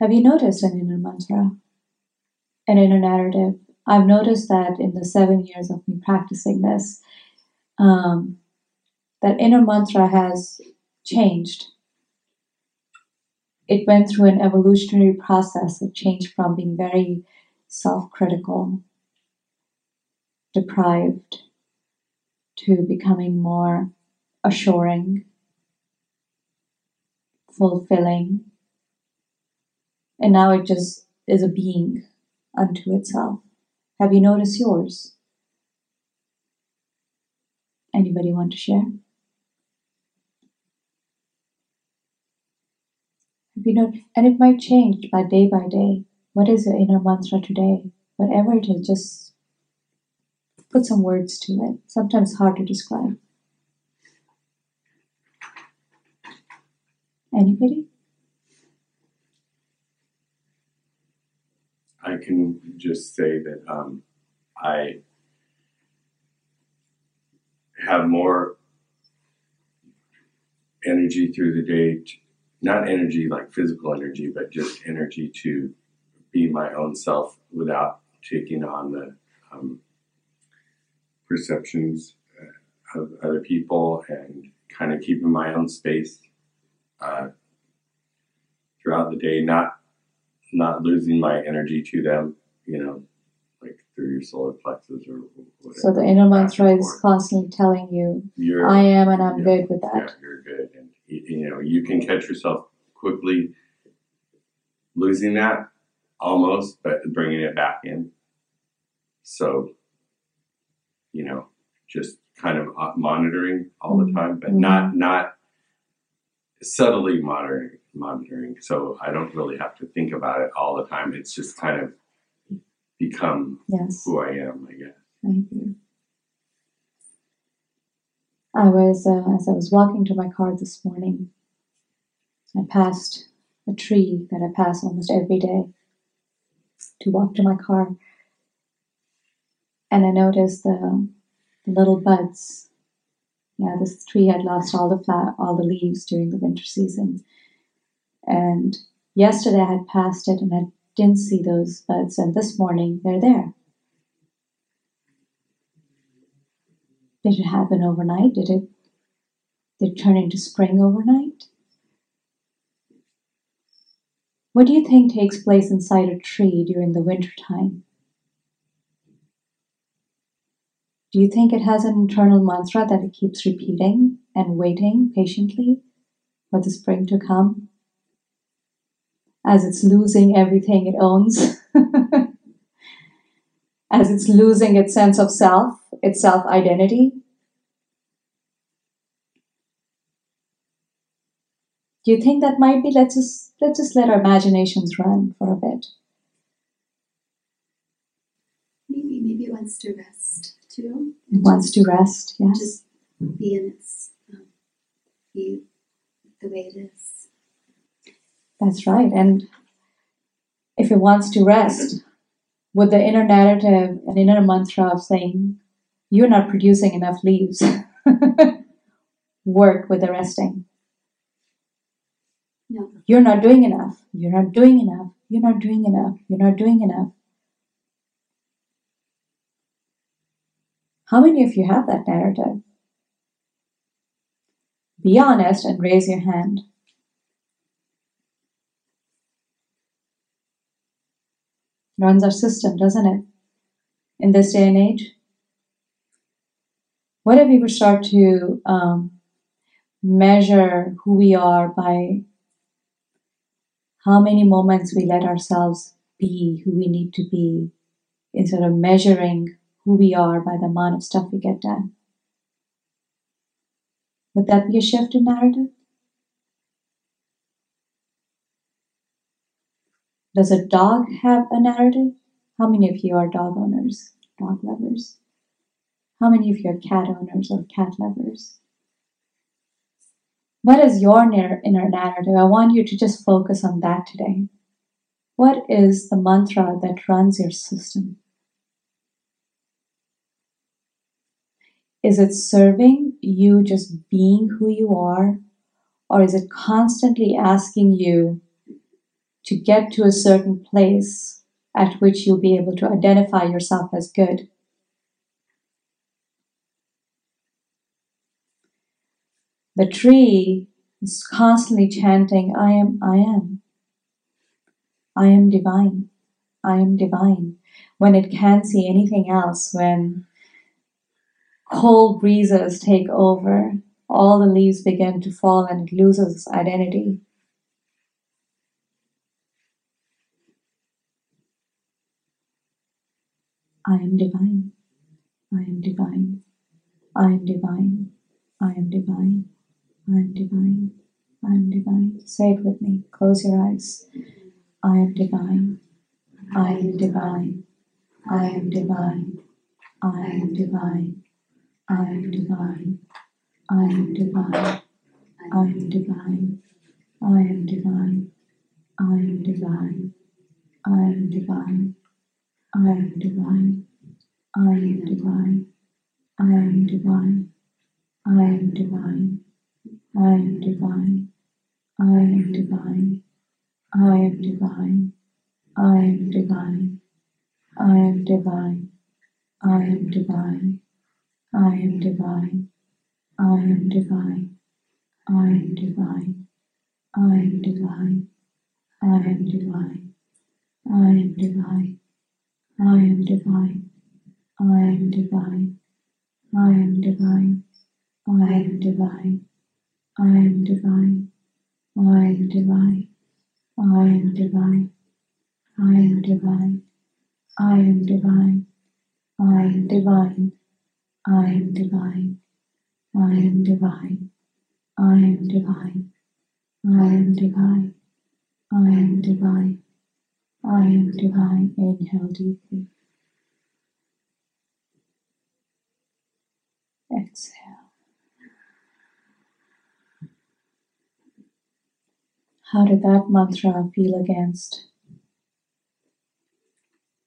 Have you noticed an inner mantra, an inner narrative? I've noticed that in the seven years of me practicing this, um, that inner mantra has changed. It went through an evolutionary process. It changed from being very self critical, deprived, to becoming more assuring, fulfilling. And now it just is a being unto itself. Have you noticed yours? Anybody want to share? Have you know, and it might change by day by day. What is your inner mantra today? Whatever it is, just put some words to it. Sometimes hard to describe. Anybody? I can just say that um, I have more energy through the day, to, not energy like physical energy, but just energy to be my own self without taking on the um, perceptions uh, of other people and kind of keeping my own space uh, throughout the day, not not losing my energy to them, you know, like through your solar plexus or whatever. So the inner mantra is constantly telling you, You're, I am and I'm yeah, good with Yeah, that. you're good, and you, know you can catch yourself quickly losing that almost, but bringing it back in. So, you know, just kind of uh, monitoring all the Mhm. time, but Mhm. not not subtly monitoring monitoring. So I don't really have to think about it all the time. It's just kind of become Yes. who I am, I guess. Thank you. I was, uh, as I was walking to my car this morning, I passed a tree that I pass almost every day to walk to my car. And I noticed the, the little buds. Yeah, this tree had lost all the fla- all the leaves during the winter season. And yesterday I had passed it and I didn't see those buds, and this morning they're there. Did it happen overnight? Did it did it turn into spring overnight? What do you think takes place inside a tree during the winter time? Do you think it has an internal mantra that it keeps repeating and waiting patiently for the spring to come? As it's losing everything it owns, as it's losing its sense of self, its self identity, Do you think that might be? Let's just let's just let our imaginations run for a bit. Maybe, maybe it wants to rest too. It wants to rest. Yes. Just be in its, um, be the way it is. That's right. And if it wants to rest, with the inner narrative and inner mantra of saying, "You're not producing enough leaves," work with the resting. No. You're not doing enough. You're not doing enough. You're not doing enough. You're not doing enough. How many of you have that narrative? Be honest and raise your hand. Runs our system, doesn't it? In this day and age. What if we were start to um, measure who we are by how many moments we let ourselves be who we need to be instead of measuring who we are by the amount of stuff we get done. Would that be a shift in narrative? Does a dog have a narrative? How many of you are dog owners, dog lovers? How many of you are cat owners or cat lovers? What is your inner narrative? I want you to just focus on that today. What is the mantra that runs your system? Is it serving you just being who you are? Or is it constantly asking you to get to a certain place at which you'll be able to identify yourself as good. The tree is constantly chanting, I am, I am. I am divine. I am divine. When it can't see anything else, when cold breezes take over, all the leaves begin to fall and it loses its identity. I am divine. I am divine. I am divine. I am divine. I am divine. I am divine. Say it with me. Close your eyes. I am divine. I am divine. I am divine. I am divine. I am divine. I am divine. I am divine. I am divine. I am divine. I am divine. I am divine. I am divine. I am divine. I am divine. I am divine. I am divine. I am divine. I am divine. I am divine. I am divine. I am divine. I am divine. I am divine. I am divine. I am divine. I am divine. I am divine. I am divine. I am divine. I am divine. I am divine. I am divine. I am divine. I am divine. I am divine. I am divine. I am divine. I am divine. I am divine. I am divine. I am divine. I am divine. Inhale deeply. Exhale. How did that mantra feel against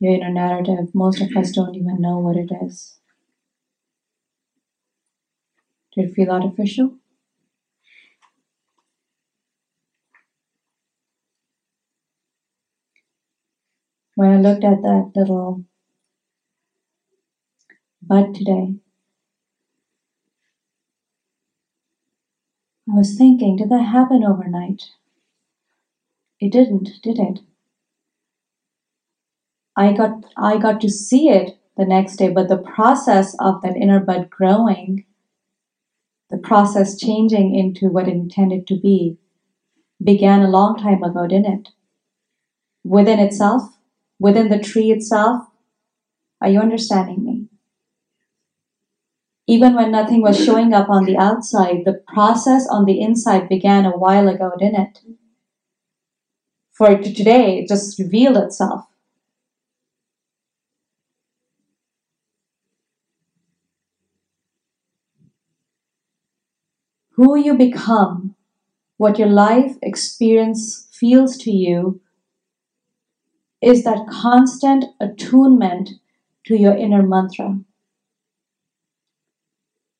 your inner narrative? Most of us don't even know what it is. Did it feel artificial? When I looked at that little bud today, I was thinking, did that happen overnight? It didn't, did it? I got I got to see it the next day, but the process of that inner bud growing, the process changing into what it intended to be, began a long time ago, didn't it? Within itself, within the tree itself. Are you understanding me? Even when nothing was showing up on the outside, the process on the inside began a while ago, didn't it? For today, it just revealed itself. Who you become, what your life experience feels to you, is that constant attunement to your inner mantra.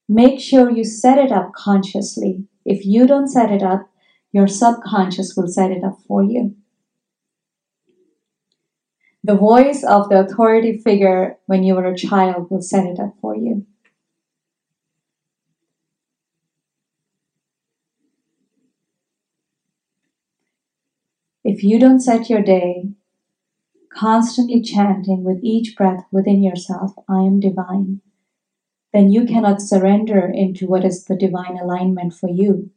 Make sure you set it up consciously. If you don't set it up, your subconscious will set it up for you. The voice of the authority figure when you were a child will set it up for you. If you don't set your day constantly chanting with each breath within yourself, I am divine, then you cannot surrender into what is the divine alignment for you.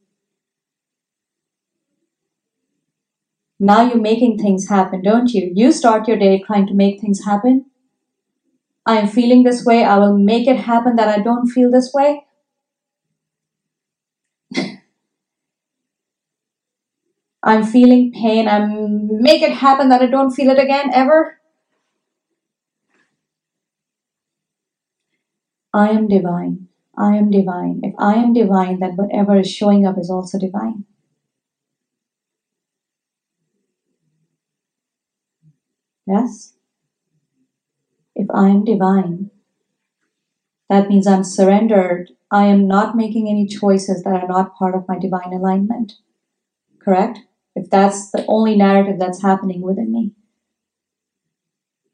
Now you're making things happen, don't you? You start your day trying to make things happen. I am feeling this way, I will make it happen that I don't feel this way. I'm feeling pain, I make it happen that I don't feel it again ever. I am divine. I am divine. If I am divine, then whatever is showing up is also divine. Yes? If I am divine, that means I'm surrendered. I am not making any choices that are not part of my divine alignment. Correct? If that's the only narrative that's happening within me.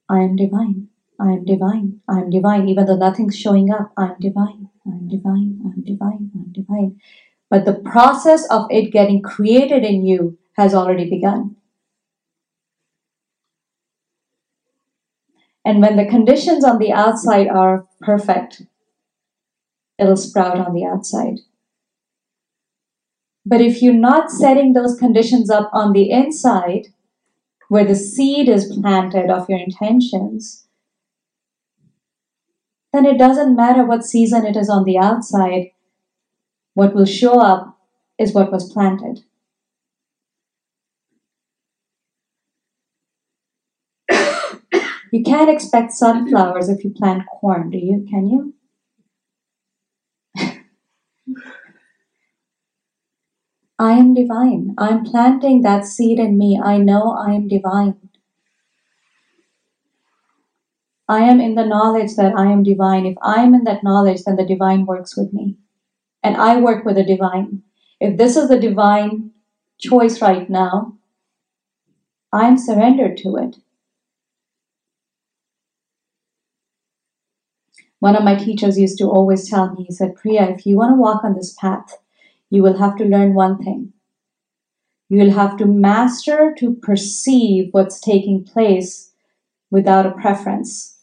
I am divine. I am divine. I am divine. Even though nothing's showing up, I am divine. I am divine. I am divine. I am divine. But the process of it getting created in you has already begun. And when the conditions on the outside are perfect, it'll sprout on the outside. But if you're not setting those conditions up on the inside, where the seed is planted of your intentions, then it doesn't matter what season it is on the outside. What will show up is what was planted. you can't expect sunflowers if you plant corn, do you? Can you? I am divine. I'm planting that seed in me. I know I am divine. I am in the knowledge that I am divine. If I am in that knowledge, then the divine works with me. And I work with the divine. If this is the divine choice right now, I'm surrendered to it. One of my teachers used to always tell me, he said, Priya, if you want to walk on this path, you will have to learn one thing. You will have to master to perceive what's taking place without a preference.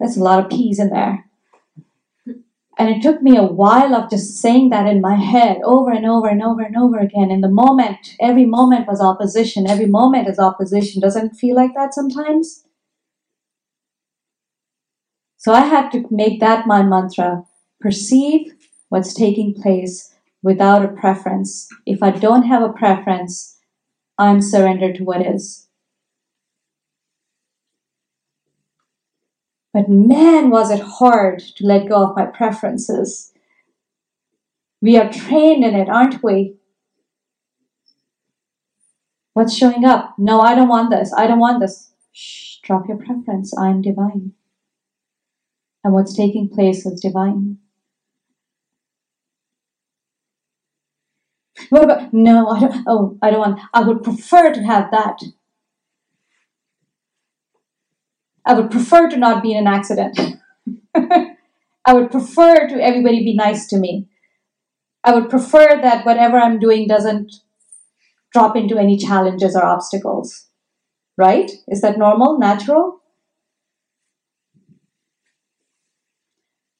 That's a lot of P's in there. And it took me a while of just saying that in my head over and over and over and over again. In the moment, every moment was opposition. Every moment is opposition. Doesn't feel like that sometimes? So I had to make that my mantra perceive what's taking place without a preference. If I don't have a preference, I'm surrendered to what is. But man, was it hard to let go of my preferences. We are trained in it, aren't we? What's showing up? No, I don't want this. I don't want this. Shh, drop your preference. I am divine. And what's taking place is divine. What about no? I don't. Oh, I don't want. I would prefer to have that. I would prefer to not be in an accident. I would prefer to everybody be nice to me. I would prefer that whatever I'm doing doesn't drop into any challenges or obstacles. Right? Is that normal, natural?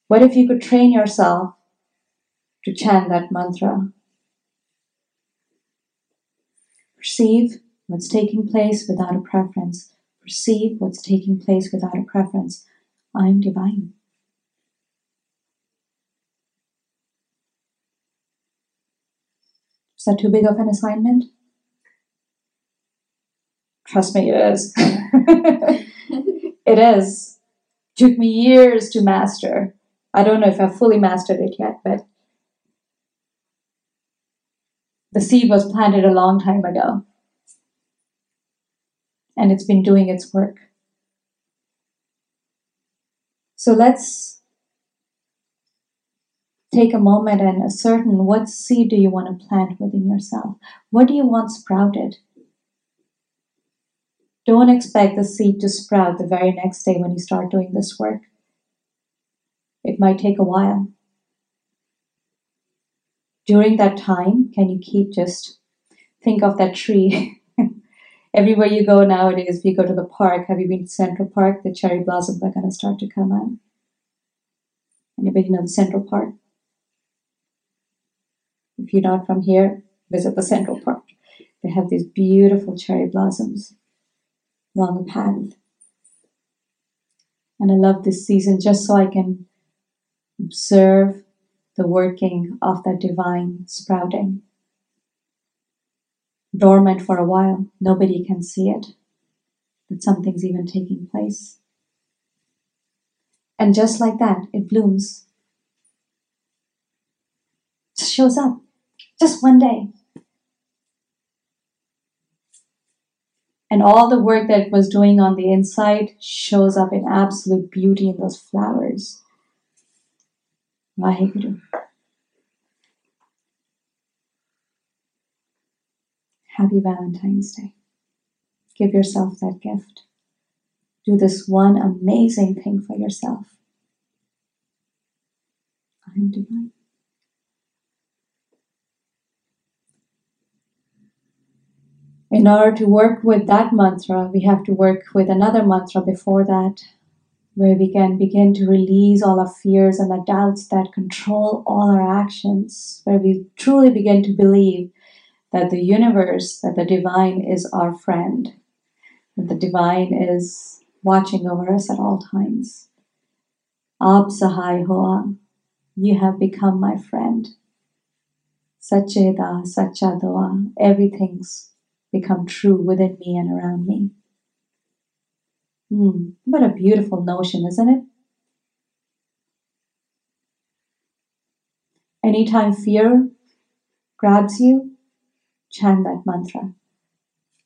What if you could train yourself to chant that mantra? Perceive what's taking place without a preference. Perceive what's taking place without a preference. I am divine. Is that too big of an assignment? Trust me, it is. it is. Took me years to master. I don't know if I've fully mastered it yet, but the seed was planted a long time ago. And it's been doing its work. So let's take a moment and ascertain what seed do you want to plant within yourself? What do you want sprouted? Don't expect the seed to sprout the very next day when you start doing this work. It might take a while during that time, can you keep just think of that tree? Everywhere you go nowadays, if you go to the park, have you been to Central Park? The cherry blossoms are going to start to come out. Anybody know the Central Park? If you're not from here, visit the Central Park. They have these beautiful cherry blossoms along the path. And I love this season just so I can observe the working of that divine sprouting. Dormant for a while, nobody can see it, but something's even taking place. And just like that, it blooms. Just shows up. Just one day. And all the work that was doing on the inside shows up in absolute beauty in those flowers. Waheguru Happy Valentine's Day. Give yourself that gift. Do this one amazing thing for yourself. I am divine. In order to work with that mantra, we have to work with another mantra before that, where we can begin to release all our fears and the doubts that control all our actions, where we truly begin to believe that the universe, that the divine is our friend, that the divine is watching over us at all times. Aap Sahai Hoa, you have become my friend. Sacheda, Sachadoa, everything's become true within me and around me. Hmm, what a beautiful notion, isn't it? Anytime fear grabs you, chant that mantra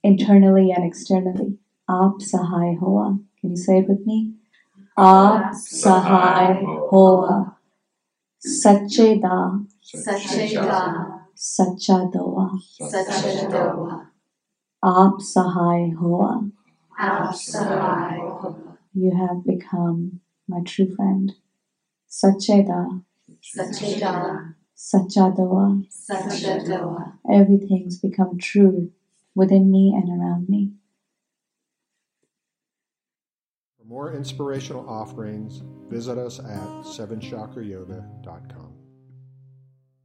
internally and externally. Aap Sahai Hoa. Can you say it with me? Aap Sahai Hoa. Sache Da. Sacheda, Sacha Doa. Sachadoa, Aap Sahai Hoa. You have become my true friend. Sache Da. Sacheda, Sacha Doa. Everything's become true within me and around me. For more inspirational offerings, visit us at sevenchakrayoga.com.